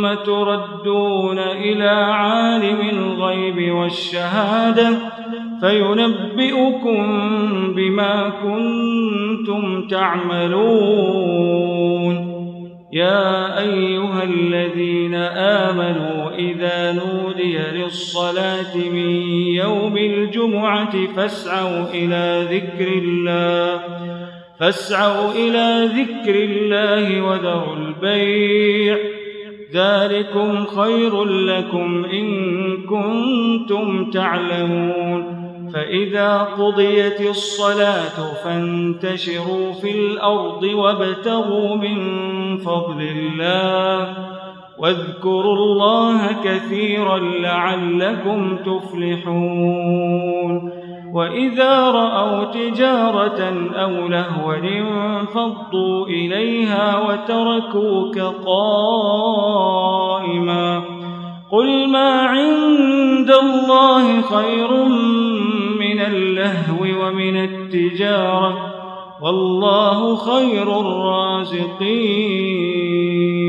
ثم تردون إلى عالم الغيب والشهادة فينبئكم بما كنتم تعملون. يا أيها الذين آمنوا إذا نودي للصلاة من يوم الجمعة فاسعوا إلى ذكر الله فاسعوا إلى ذكر الله وذروا البيع. ذلكم خير لكم إن كنتم تعلمون فإذا قضيت الصلاة فانتشروا في الأرض وابتغوا من فضل الله واذكروا الله كثيرا لعلكم تفلحون. وإذا رأوا تجارة أو لهوا انفضوا إليها وتركوك قائما. قل ما عند الله خير من اللهو ومن التجارة. والله خير الرازقين.